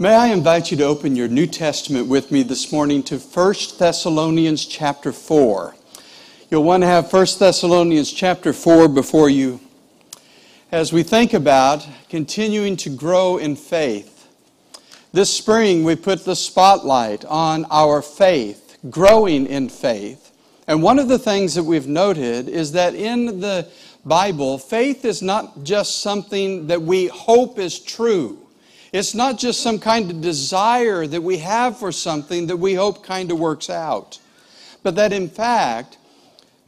May I invite you to open your New Testament with me this morning to 1 Thessalonians chapter 4. You'll want to have 1 Thessalonians chapter 4 before you as we think about continuing to grow in faith. This spring, we put the spotlight on our faith, growing in faith. And one of the things that we've noted is that in the Bible, faith is not just something that we hope is true. It's not just some kind of desire that we have for something that we hope kind of works out. But that in fact,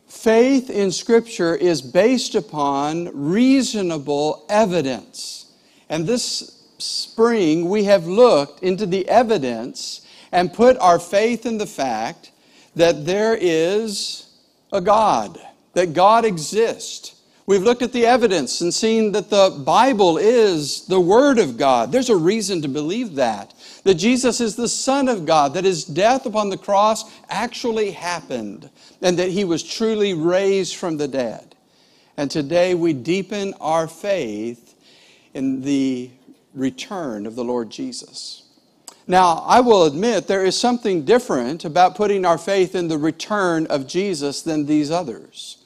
faith in Scripture is based upon reasonable evidence. And this spring, we have looked into the evidence and put our faith in the fact that there is a God, that God exists We've looked at the evidence and seen that the Bible is the Word of God. There's a reason to believe that. That Jesus is the Son of God, that his death upon the cross actually happened, and that he was truly raised from the dead. And today we deepen our faith in the return of the Lord Jesus. Now, I will admit there is something different about putting our faith in the return of Jesus than these others.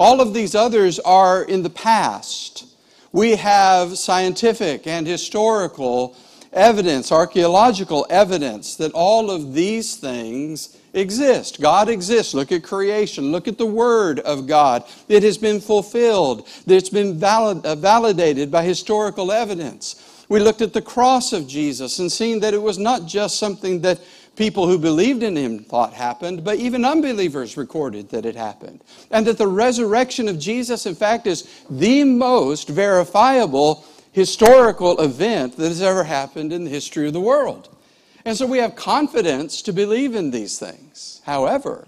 All of these others are in the past. We have scientific and historical evidence, archaeological evidence, that all of these things exist. God exists. Look at creation. Look at the Word of God. It has been fulfilled, it's been valid, uh, validated by historical evidence. We looked at the cross of Jesus and seen that it was not just something that people who believed in him thought happened, but even unbelievers recorded that it happened. And that the resurrection of Jesus, in fact, is the most verifiable historical event that has ever happened in the history of the world. And so we have confidence to believe in these things. However,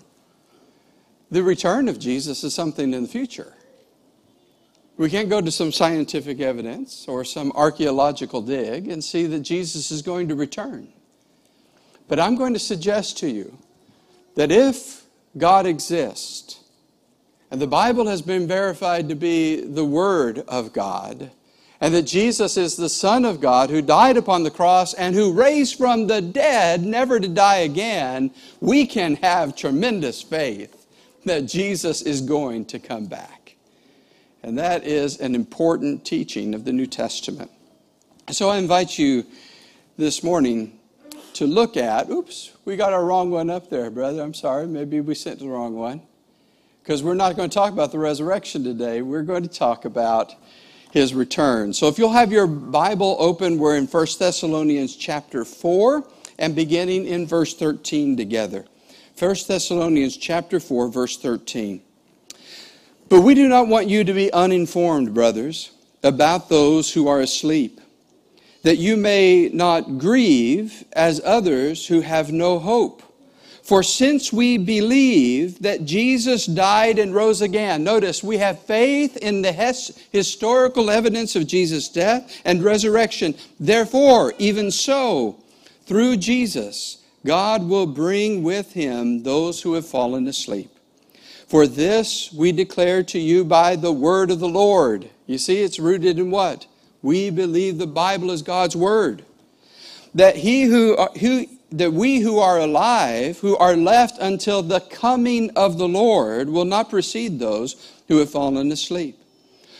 the return of Jesus is something in the future. We can't go to some scientific evidence or some archaeological dig and see that Jesus is going to return. But I'm going to suggest to you that if God exists, and the Bible has been verified to be the Word of God, and that Jesus is the Son of God who died upon the cross and who raised from the dead, never to die again, we can have tremendous faith that Jesus is going to come back. And that is an important teaching of the New Testament. So I invite you this morning to look at. Oops, we got our wrong one up there, brother. I'm sorry. Maybe we sent the wrong one. Because we're not going to talk about the resurrection today. We're going to talk about his return. So if you'll have your Bible open, we're in 1 Thessalonians chapter 4 and beginning in verse 13 together. 1 Thessalonians chapter 4 verse 13. But we do not want you to be uninformed, brothers, about those who are asleep that you may not grieve as others who have no hope. For since we believe that Jesus died and rose again, notice we have faith in the historical evidence of Jesus' death and resurrection. Therefore, even so, through Jesus, God will bring with him those who have fallen asleep. For this we declare to you by the word of the Lord. You see, it's rooted in what? We believe the Bible is God's word. That he who, uh, who that we who are alive, who are left until the coming of the Lord, will not precede those who have fallen asleep.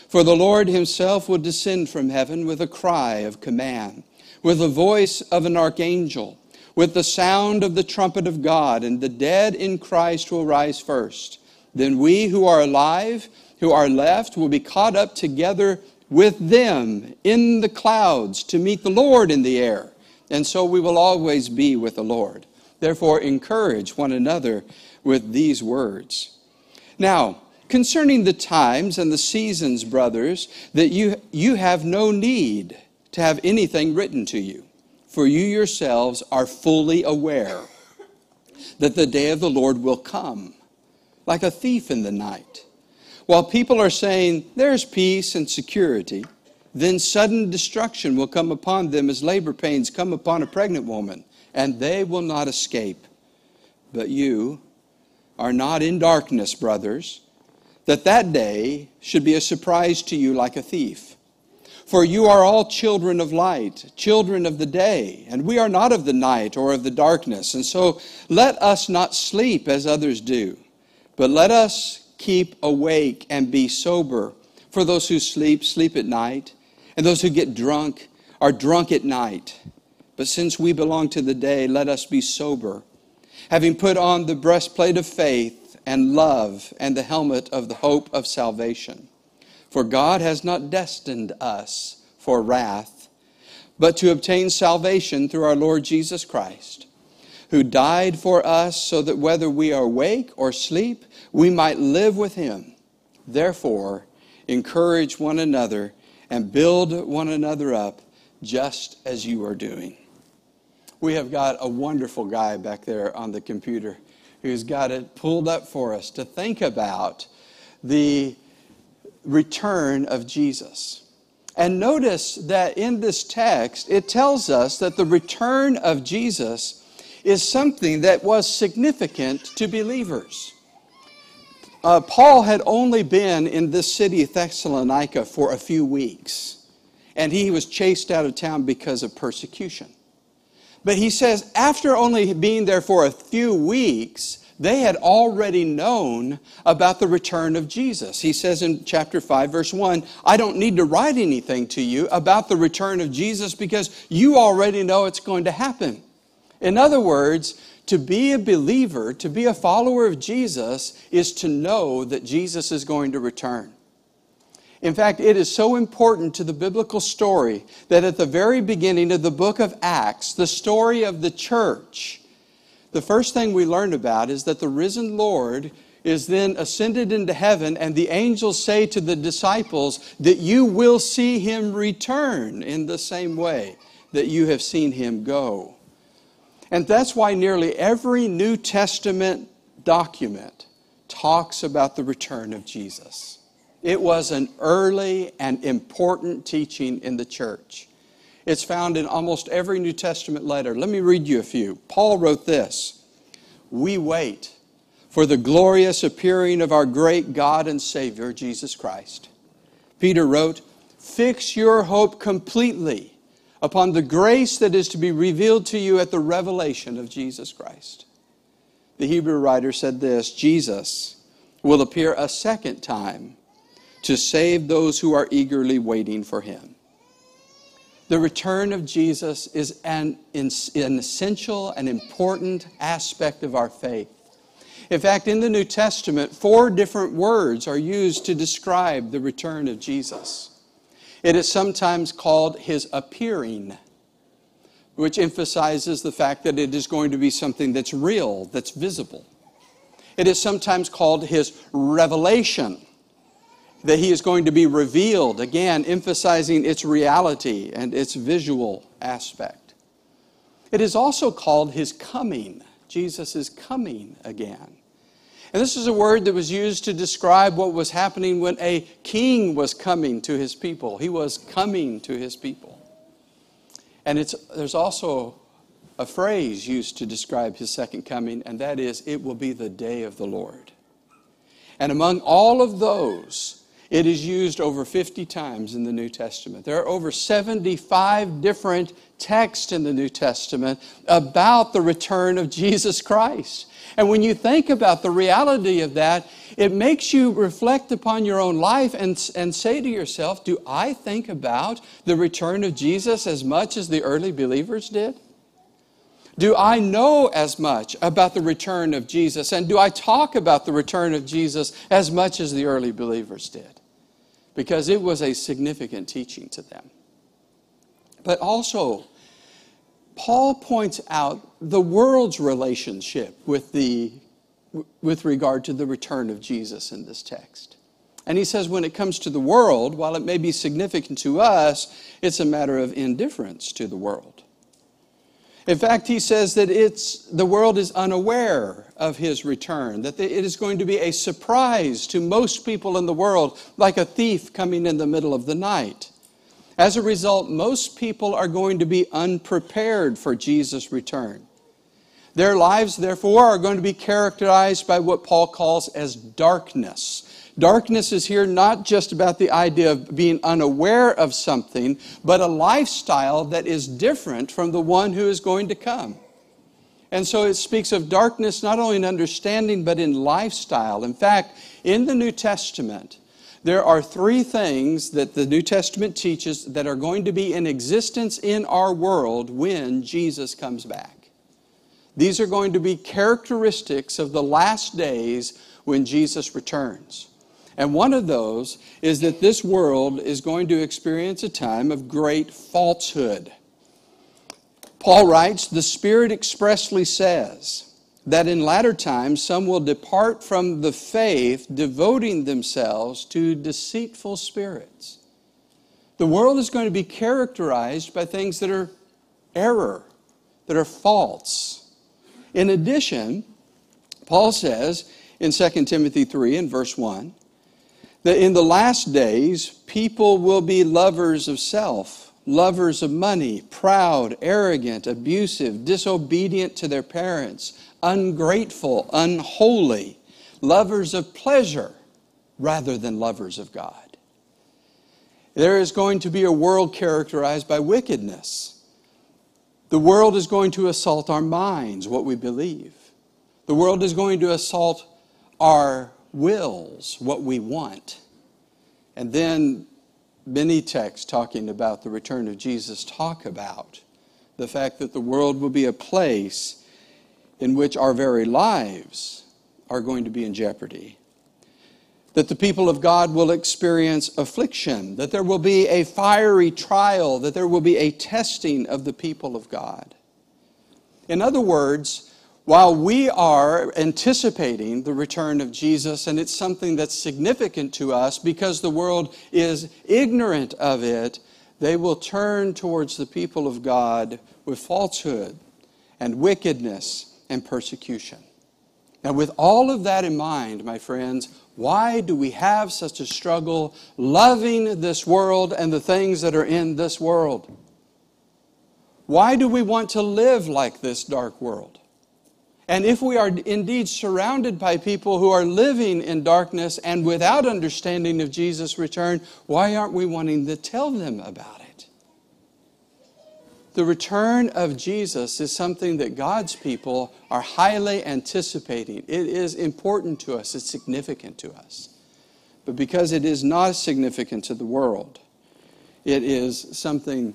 For the Lord himself will descend from heaven with a cry of command, with the voice of an archangel, with the sound of the trumpet of God, and the dead in Christ will rise first. Then we who are alive, who are left, will be caught up together with them in the clouds to meet the Lord in the air. And so we will always be with the Lord. Therefore, encourage one another with these words. Now, concerning the times and the seasons, brothers, that you, you have no need to have anything written to you, for you yourselves are fully aware that the day of the Lord will come like a thief in the night. While people are saying there's peace and security, then sudden destruction will come upon them as labor pains come upon a pregnant woman, and they will not escape. But you are not in darkness, brothers, that that day should be a surprise to you like a thief. For you are all children of light, children of the day, and we are not of the night or of the darkness. And so let us not sleep as others do, but let us keep awake and be sober. For those who sleep, sleep at night, and those who get drunk are drunk at night. But since we belong to the day, let us be sober, having put on the breastplate of faith and love and the helmet of the hope of salvation. For God has not destined us for wrath, but to obtain salvation through our Lord Jesus Christ, who died for us so that whether we are awake or sleep, we might live with him. Therefore, encourage one another and build one another up just as you are doing. We have got a wonderful guy back there on the computer who's got it pulled up for us to think about the return of Jesus. And notice that in this text, it tells us that the return of Jesus is something that was significant to believers. Uh, Paul had only been in this city, Thessalonica, for a few weeks, and he was chased out of town because of persecution. But he says, after only being there for a few weeks, they had already known about the return of Jesus. He says in chapter 5, verse 1, I don't need to write anything to you about the return of Jesus because you already know it's going to happen. In other words, to be a believer, to be a follower of Jesus, is to know that Jesus is going to return. In fact, it is so important to the biblical story that at the very beginning of the book of Acts, the story of the church, the first thing we learn about is that the risen Lord is then ascended into heaven, and the angels say to the disciples that you will see him return in the same way that you have seen him go. And that's why nearly every New Testament document talks about the return of Jesus. It was an early and important teaching in the church. It's found in almost every New Testament letter. Let me read you a few. Paul wrote this We wait for the glorious appearing of our great God and Savior, Jesus Christ. Peter wrote, Fix your hope completely upon the grace that is to be revealed to you at the revelation of Jesus Christ. The Hebrew writer said this Jesus will appear a second time to save those who are eagerly waiting for him. The return of Jesus is an, an essential and important aspect of our faith. In fact, in the New Testament, four different words are used to describe the return of Jesus. It is sometimes called his appearing, which emphasizes the fact that it is going to be something that's real, that's visible. It is sometimes called his revelation that he is going to be revealed, again, emphasizing its reality and its visual aspect. It is also called his coming. Jesus is coming again. And this is a word that was used to describe what was happening when a king was coming to his people. He was coming to his people. And it's, there's also a phrase used to describe his second coming, and that is, it will be the day of the Lord. And among all of those, it is used over 50 times in the New Testament. There are over 75 different texts in the New Testament about the return of Jesus Christ. And when you think about the reality of that, it makes you reflect upon your own life and, and say to yourself, Do I think about the return of Jesus as much as the early believers did? Do I know as much about the return of Jesus? And do I talk about the return of Jesus as much as the early believers did? Because it was a significant teaching to them. But also, Paul points out the world's relationship with, the, with regard to the return of Jesus in this text. And he says, when it comes to the world, while it may be significant to us, it's a matter of indifference to the world. In fact, he says that it's, the world is unaware of his return, that it is going to be a surprise to most people in the world, like a thief coming in the middle of the night. As a result, most people are going to be unprepared for Jesus' return. Their lives, therefore, are going to be characterized by what Paul calls as darkness. Darkness is here not just about the idea of being unaware of something, but a lifestyle that is different from the one who is going to come. And so it speaks of darkness not only in understanding, but in lifestyle. In fact, in the New Testament, there are three things that the New Testament teaches that are going to be in existence in our world when Jesus comes back. These are going to be characteristics of the last days when Jesus returns. And one of those is that this world is going to experience a time of great falsehood. Paul writes, The Spirit expressly says that in latter times some will depart from the faith, devoting themselves to deceitful spirits. The world is going to be characterized by things that are error, that are false. In addition, Paul says in 2 Timothy 3 and verse 1 that in the last days people will be lovers of self lovers of money, proud, arrogant, abusive, disobedient to their parents, ungrateful, unholy, lovers of pleasure rather than lovers of God. There is going to be a world characterized by wickedness. The world is going to assault our minds, what we believe. The world is going to assault our wills, what we want. And then many texts talking about the return of Jesus talk about the fact that the world will be a place in which our very lives are going to be in jeopardy. That the people of God will experience affliction, that there will be a fiery trial, that there will be a testing of the people of God. In other words, while we are anticipating the return of Jesus, and it's something that's significant to us because the world is ignorant of it, they will turn towards the people of God with falsehood and wickedness and persecution. Now, with all of that in mind, my friends, why do we have such a struggle loving this world and the things that are in this world? Why do we want to live like this dark world? And if we are indeed surrounded by people who are living in darkness and without understanding of Jesus' return, why aren't we wanting to tell them about it? The return of Jesus is something that God's people are highly anticipating. It is important to us, it's significant to us. But because it is not significant to the world, it is something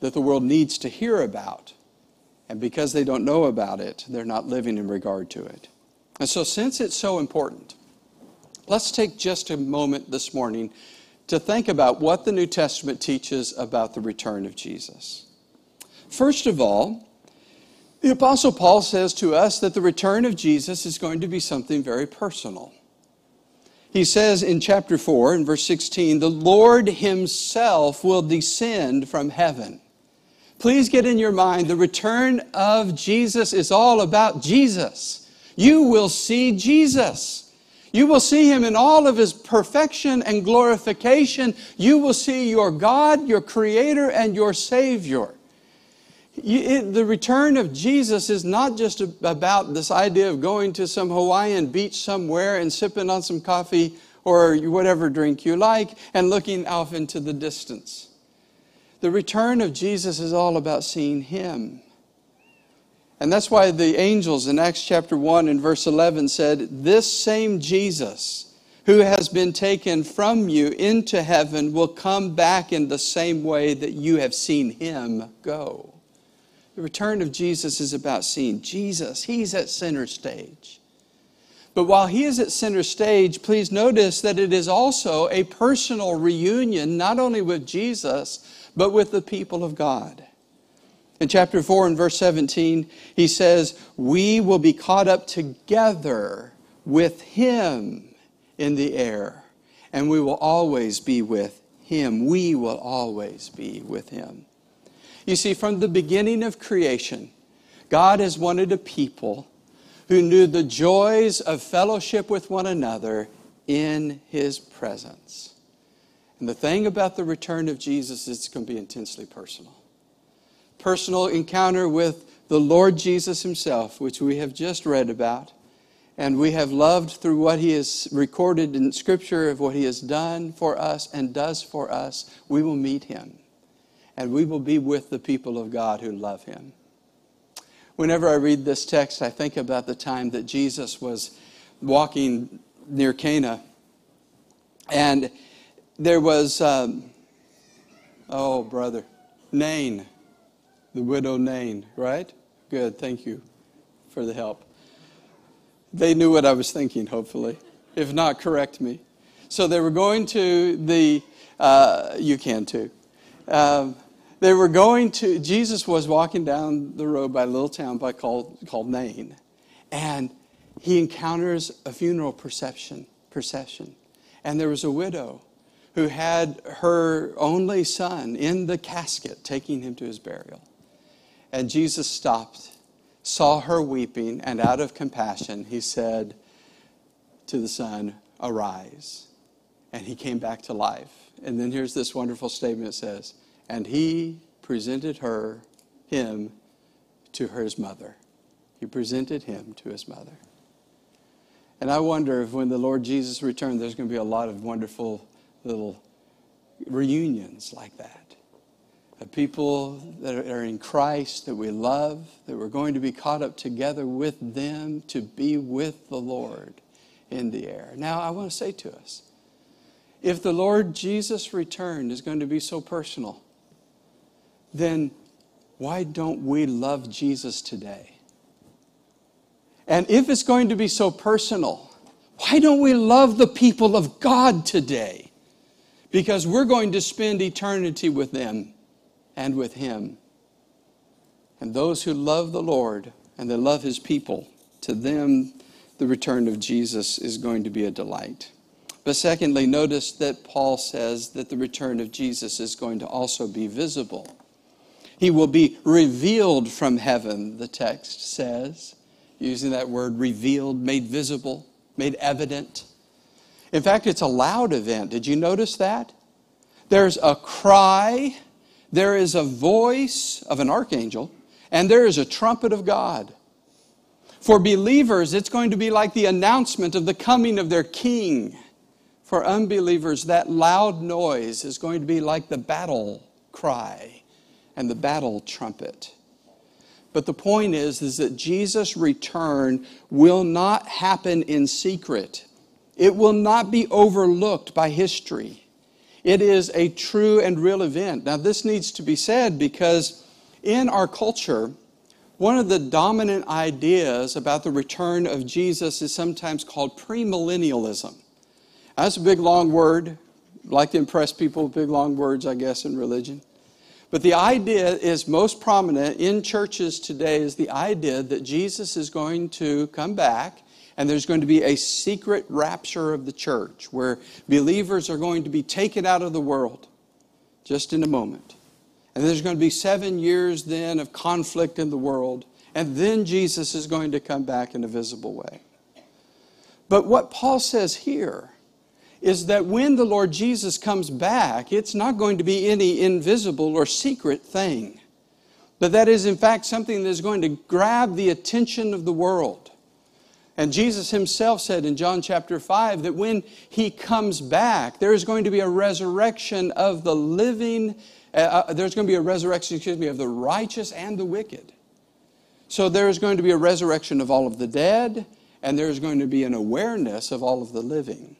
that the world needs to hear about and because they don't know about it, they're not living in regard to it. And so, since it's so important, let's take just a moment this morning to think about what the New Testament teaches about the return of Jesus. First of all, the Apostle Paul says to us that the return of Jesus is going to be something very personal. He says in chapter 4, in verse 16, the Lord Himself will descend from heaven Please get in your mind the return of Jesus is all about Jesus. You will see Jesus. You will see him in all of his perfection and glorification. You will see your God, your Creator, and your Savior. the return of Jesus is not just about this idea of going to some Hawaiian beach somewhere and sipping on some coffee or whatever drink you like and looking off into the distance. The return of Jesus is all about seeing Him. And that's why the angels in Acts chapter 1 and verse 11 said, This same Jesus who has been taken from you into heaven will come back in the same way that you have seen Him go. The return of Jesus is about seeing Jesus. He's at center stage. But while he is at center stage, please notice that it is also a personal reunion, not only with Jesus, but with the people of God. In chapter 4 and verse 17, he says, We will be caught up together with him in the air, and we will always be with him. We will always be with him. You see, from the beginning of creation, God has wanted a people who knew the joys of fellowship with one another in his presence. And the thing about the return of Jesus is it's going to be intensely personal. Personal encounter with the Lord Jesus himself, which we have just read about. and we have loved through what he has recorded in Scripture of what he has done for us and does for us, we will meet him. And we will be with the people of God who love him. Whenever I read this text, I think about the time that Jesus was walking near Cana. And there was, um, oh, brother, Nain, the widow Nain, right? Good, thank you for the help. They knew what I was thinking, hopefully. If not, correct me. So they were going to the, uh, you can too. Um, they were going to, Jesus was walking down the road by a little town by called, called Nain, and he encounters a funeral procession, procession. And there was a widow who had her only son in the casket, taking him to his burial. And Jesus stopped saw her weeping, and out of compassion, he said to the son, Arise. And he came back to life. And then here's this wonderful statement it says, And he presented her, him, to his mother. He presented him to his mother. And I wonder if when the Lord Jesus returned, there's going to be a lot of wonderful little reunions like that of people that are in Christ that we love, that we're going to be caught up together with them to be with the Lord in the air. Now, I want to say to us if the Lord Jesus' return is going to be so personal, then why don't we love Jesus today? And if it's going to be so personal, why don't we love the people of God today? Because we're going to spend eternity with them and with Him. And those who love the Lord and they love His people, to them the return of Jesus is going to be a delight. But secondly, notice that Paul says that the return of Jesus is going to also be visible. He will be revealed from heaven, the text says, using that word revealed, made visible, made evident. In fact, it's a loud event. Did you notice that? There's a cry there is a voice of an archangel, and there is a trumpet of God. For believers, it's going to be like the announcement of the coming of their king. For unbelievers, that loud noise is going to be like the battle cry and the battle trumpet. But the point is, is that Jesus' return will not happen in secret. It will not be overlooked by history. It is a true and real event. Now, this needs to be said because in our culture, one of the dominant ideas about the return of Jesus is sometimes called premillennialism. That's a big, long word. I like to impress people with big, long words, I guess, in religion. But the idea is most prominent in churches today is the idea that Jesus is going to come back and there's going to be a secret rapture of the church where believers are going to be taken out of the world just in a moment. And there's going to be seven years then of conflict in the world. And then Jesus is going to come back in a visible way. But what Paul says here is that when the Lord Jesus comes back, it's not going to be any invisible or secret thing. But that is, in fact, something that is going to grab the attention of the world. And Jesus himself said in John chapter 5 that when he comes back, there is going to be a resurrection of the living, uh, uh, there's going to be a resurrection, excuse me, of the righteous and the wicked. So there is going to be a resurrection of all of the dead, and there is going to be an awareness of all of the living.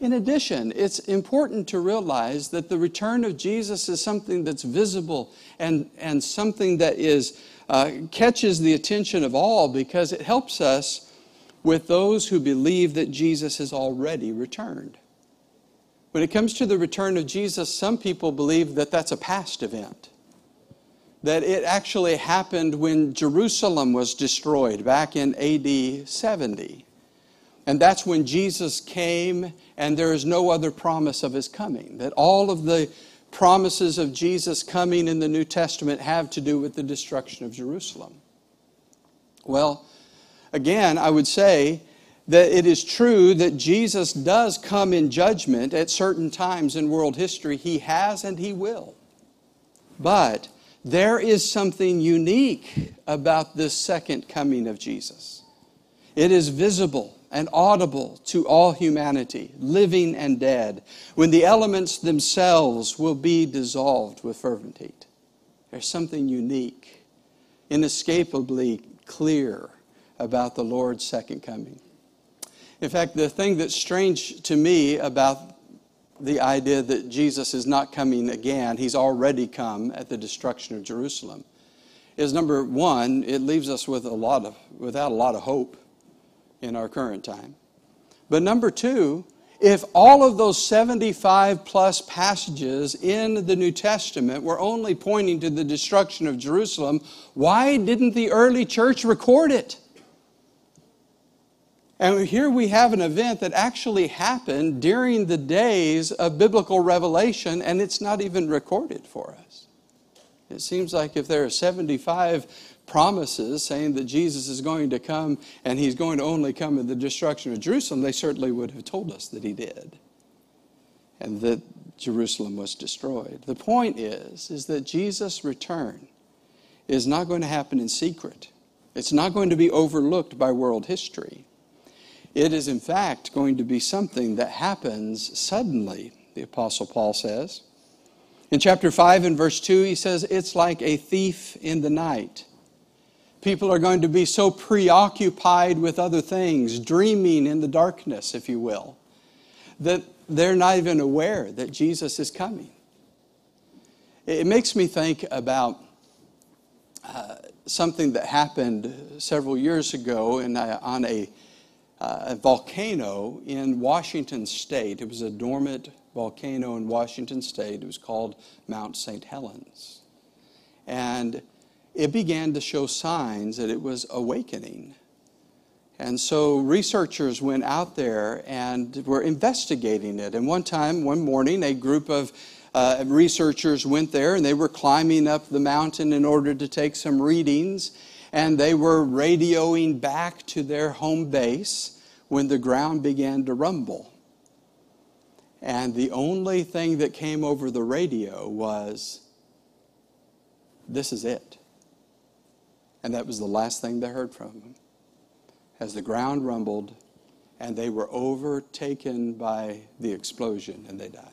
In addition, it's important to realize that the return of Jesus is something that's visible and, and something that is, uh, catches the attention of all because it helps us with those who believe that Jesus has already returned. When it comes to the return of Jesus, some people believe that that's a past event. That it actually happened when Jerusalem was destroyed back in AD 70. And that's when Jesus came, and there is no other promise of his coming. That all of the promises of Jesus coming in the New Testament have to do with the destruction of Jerusalem. Well, Again, I would say that it is true that Jesus does come in judgment at certain times in world history. He has and he will. But there is something unique about this second coming of Jesus. It is visible and audible to all humanity, living and dead, when the elements themselves will be dissolved with fervent heat. There's something unique, inescapably clear about the Lord's second coming. In fact, the thing that's strange to me about the idea that Jesus is not coming again, he's already come at the destruction of Jerusalem, is number one, it leaves us with a lot of, without a lot of hope in our current time. But number two, if all of those 75 plus passages in the New Testament were only pointing to the destruction of Jerusalem, why didn't the early church record it? And here we have an event that actually happened during the days of biblical revelation, and it's not even recorded for us. It seems like if there are 75 promises saying that Jesus is going to come and he's going to only come in the destruction of Jerusalem, they certainly would have told us that he did and that Jerusalem was destroyed. The point is is that Jesus' return is not going to happen in secret. It's not going to be overlooked by world history. It is, in fact, going to be something that happens suddenly, the Apostle Paul says. In chapter 5 and verse 2, he says, It's like a thief in the night. People are going to be so preoccupied with other things, dreaming in the darkness, if you will, that they're not even aware that Jesus is coming. It makes me think about uh, something that happened several years ago uh, on a uh, a volcano in Washington State. It was a dormant volcano in Washington State. It was called Mount St. Helens. And it began to show signs that it was awakening. And so researchers went out there and were investigating it. And one time, one morning, a group of uh, researchers went there and they were climbing up the mountain in order to take some readings and they were radioing back to their home base when the ground began to rumble. And the only thing that came over the radio was, This is it. And that was the last thing they heard from them. As the ground rumbled, and they were overtaken by the explosion and they died.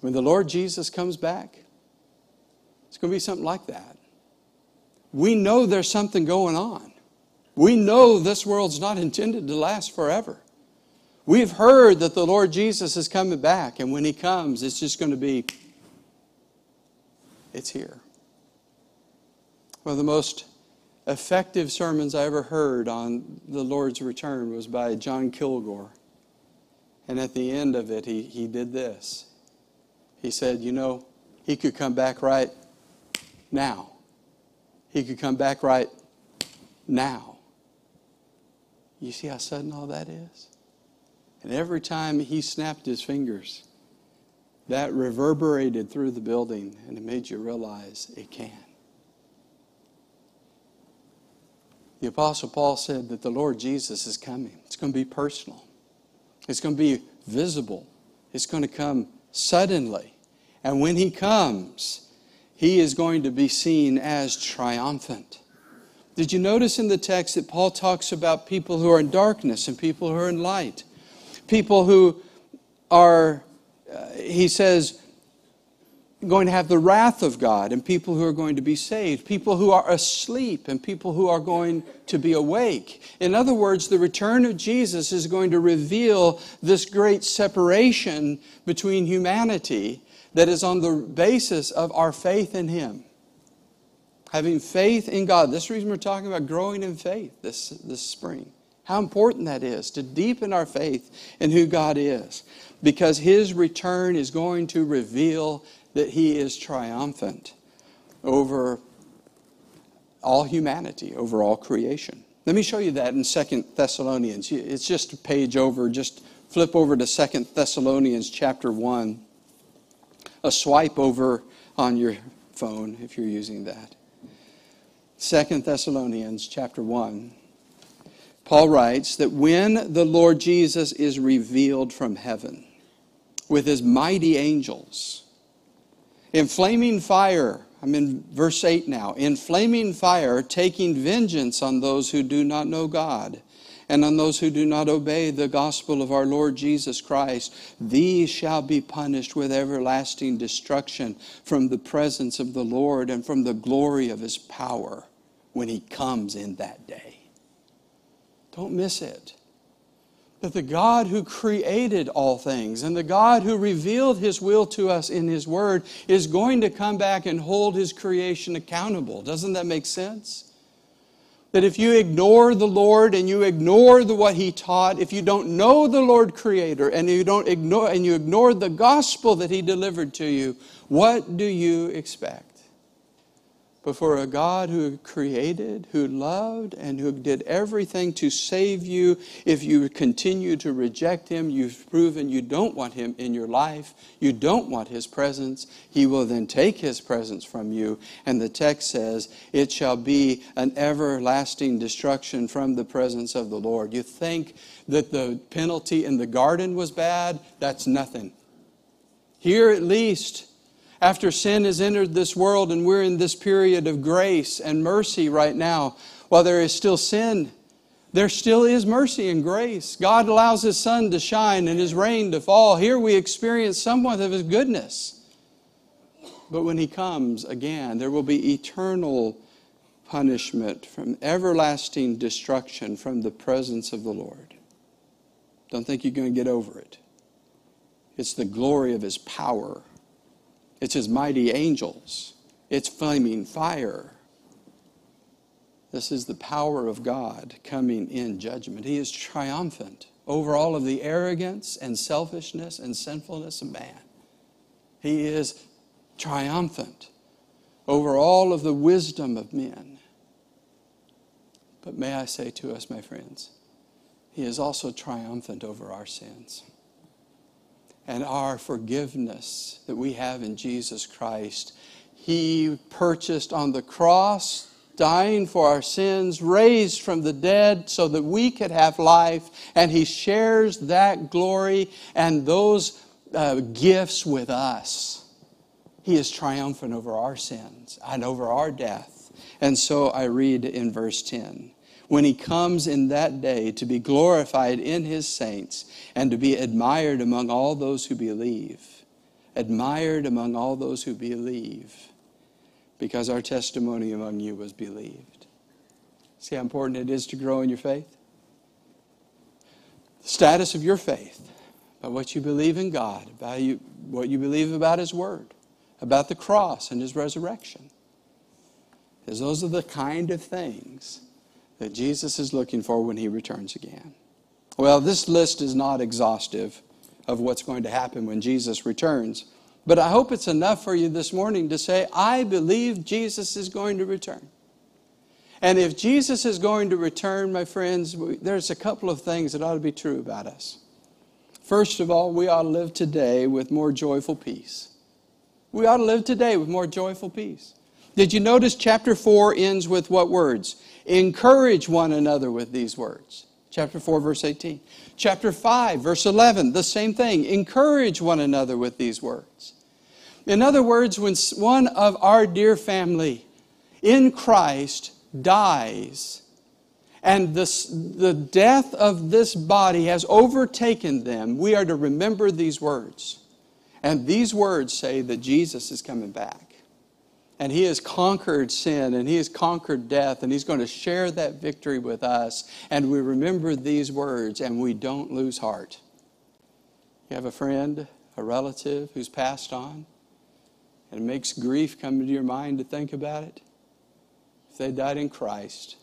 When the Lord Jesus comes back, it's going to be something like that we know there's something going on. We know this world's not intended to last forever. We've heard that the Lord Jesus is coming back, and when He comes, it's just going to be, it's here. One of the most effective sermons I ever heard on the Lord's return was by John Kilgore. And at the end of it, he, he did this. He said, You know, He could come back right now. He could come back right now. You see how sudden all that is? And every time he snapped his fingers, that reverberated through the building and it made you realize it can. The Apostle Paul said that the Lord Jesus is coming. It's going to be personal, it's going to be visible, it's going to come suddenly. And when he comes, he is going to be seen as triumphant. Did you notice in the text that Paul talks about people who are in darkness and people who are in light? People who are, uh, he says, going to have the wrath of God and people who are going to be saved, people who are asleep and people who are going to be awake. In other words, the return of Jesus is going to reveal this great separation between humanity that is on the basis of our faith in Him. Having faith in God. This reason we're talking about growing in faith this, this spring. How important that is to deepen our faith in who God is. Because His return is going to reveal that He is triumphant over all humanity, over all creation. Let me show you that in Second Thessalonians. It's just a page over, just flip over to Second Thessalonians chapter 1 a swipe over on your phone if you're using that. Second Thessalonians chapter 1. Paul writes that when the Lord Jesus is revealed from heaven with his mighty angels in flaming fire I'm in verse 8 now. In flaming fire, taking vengeance on those who do not know God and on those who do not obey the gospel of our Lord Jesus Christ. These shall be punished with everlasting destruction from the presence of the Lord and from the glory of his power when he comes in that day. Don't miss it that the God who created all things and the God who revealed his will to us in his word is going to come back and hold his creation accountable. Doesn't that make sense? That if you ignore the Lord and you ignore the, what He taught, if you don't know the Lord Creator and you don't ignore and you ignore the gospel that He delivered to you, what do you expect? But for a God who created, who loved, and who did everything to save you. If you continue to reject Him, you've proven you don't want Him in your life. You don't want His presence. He will then take His presence from you. And the text says, It shall be an everlasting destruction from the presence of the Lord. You think that the penalty in the garden was bad? That's nothing. Here, at least, after sin has entered this world and we're in this period of grace and mercy right now, while there is still sin, there still is mercy and grace. God allows His sun to shine and His rain to fall. Here we experience somewhat of His goodness. But when He comes again, there will be eternal punishment from everlasting destruction from the presence of the Lord. Don't think you're going to get over it. It's the glory of His power it's his mighty angels. It's flaming fire. This is the power of God coming in judgment. He is triumphant over all of the arrogance and selfishness and sinfulness of man. He is triumphant over all of the wisdom of men. But may I say to us, my friends, He is also triumphant over our sins and our forgiveness that we have in Jesus Christ. He purchased on the cross, dying for our sins, raised from the dead so that we could have life, and He shares that glory and those uh, gifts with us. He is triumphant over our sins and over our death. And so I read in verse 10 when he comes in that day to be glorified in his saints and to be admired among all those who believe. Admired among all those who believe, because our testimony among you was believed. See how important it is to grow in your faith? The status of your faith, by what you believe in God, about you, what you believe about His Word, about the cross and His resurrection. Because those are the kind of things that Jesus is looking for when he returns again. Well, this list is not exhaustive of what's going to happen when Jesus returns, but I hope it's enough for you this morning to say, I believe Jesus is going to return. And if Jesus is going to return, my friends, there's a couple of things that ought to be true about us. First of all, we ought to live today with more joyful peace. We ought to live today with more joyful peace. Did you notice chapter 4 ends with what words? Encourage one another with these words. Chapter 4, verse 18. Chapter 5, verse 11, the same thing. Encourage one another with these words. In other words, when one of our dear family in Christ dies, and this, the death of this body has overtaken them, we are to remember these words. And these words say that Jesus is coming back and he has conquered sin and he has conquered death and he's going to share that victory with us. And we remember these words and we don't lose heart. You have a friend a relative who's passed on and it makes grief come into your mind to think about it? If they died in christ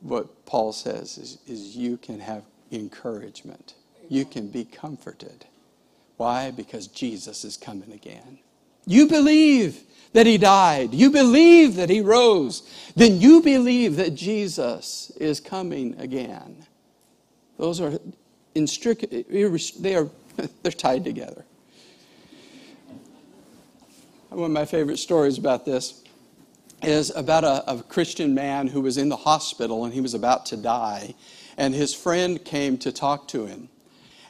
what paul says is, is you can have encouragement. You can be comforted. Why? Because jesus is coming again you believe that he died, you believe that he rose, then you believe that Jesus is coming again. Those are they are, they're tied together. One of my favorite stories about this is about a, a Christian man who was in the hospital and he was about to die, and his friend came to talk to him.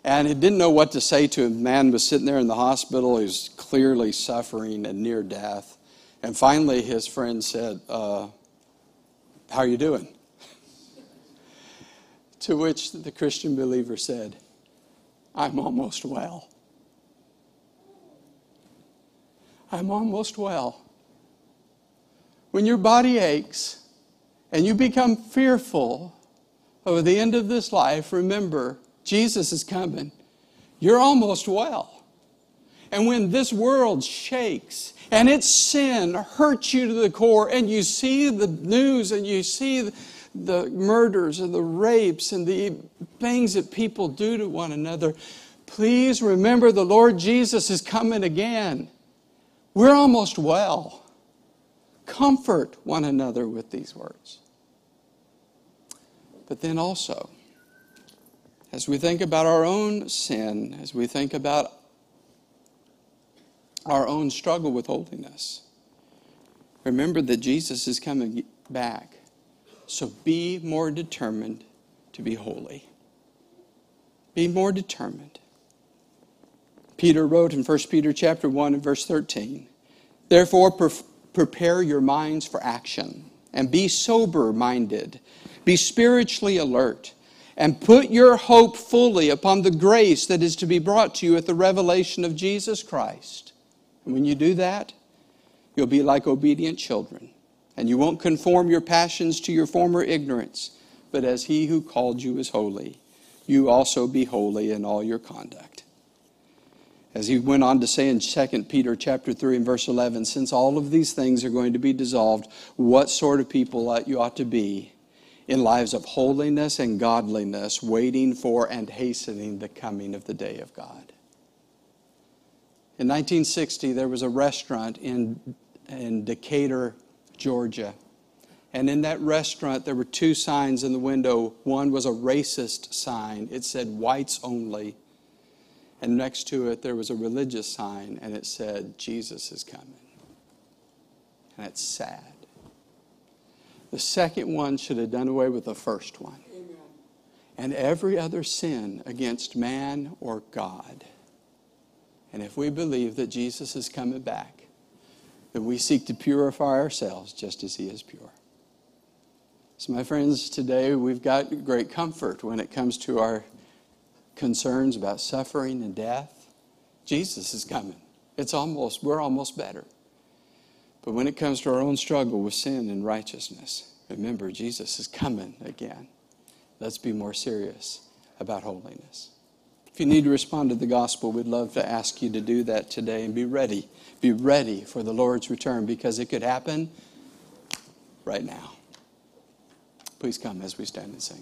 And he didn't know what to say to him. The man was sitting there in the hospital. He was clearly suffering and near death. And finally, his friend said, uh, How are you doing? to which the Christian believer said, I'm almost well. I'm almost well. When your body aches and you become fearful of the end of this life, remember, Jesus is coming. You're almost well. And when this world shakes and its sin hurts you to the core, and you see the news and you see the murders and the rapes and the things that people do to one another, please remember the Lord Jesus is coming again. We're almost well. Comfort one another with these words. But then also, as we think about our own sin, as we think about our own struggle with holiness, remember that Jesus is coming back. So be more determined to be holy. Be more determined. Peter wrote in 1 Peter chapter 1 and verse 13, Therefore pre- prepare your minds for action and be sober minded, be spiritually alert, and put your hope fully upon the grace that is to be brought to you at the revelation of Jesus Christ. And when you do that, you'll be like obedient children, and you won't conform your passions to your former ignorance, but as he who called you is holy, you also be holy in all your conduct as he went on to say in 2 peter chapter 3 and verse 11 since all of these things are going to be dissolved what sort of people you ought to be in lives of holiness and godliness waiting for and hastening the coming of the day of god. In 1960 there was a restaurant in, in decatur georgia. And in that restaurant there were two signs in the window. One was a racist sign. It said whites only. And next to it, there was a religious sign, and it said, Jesus is coming. And it's sad. The second one should have done away with the first one. Amen. And every other sin against man or God. And if we believe that Jesus is coming back, then we seek to purify ourselves just as he is pure. So, my friends, today we've got great comfort when it comes to our concerns about suffering and death, Jesus is coming. It's almost, we're almost better. But when it comes to our own struggle with sin and righteousness, remember, Jesus is coming again. Let's be more serious about holiness. If you need to respond to the gospel, we'd love to ask you to do that today and be ready. Be ready for the Lord's return because it could happen right now. Please come as we stand and sing.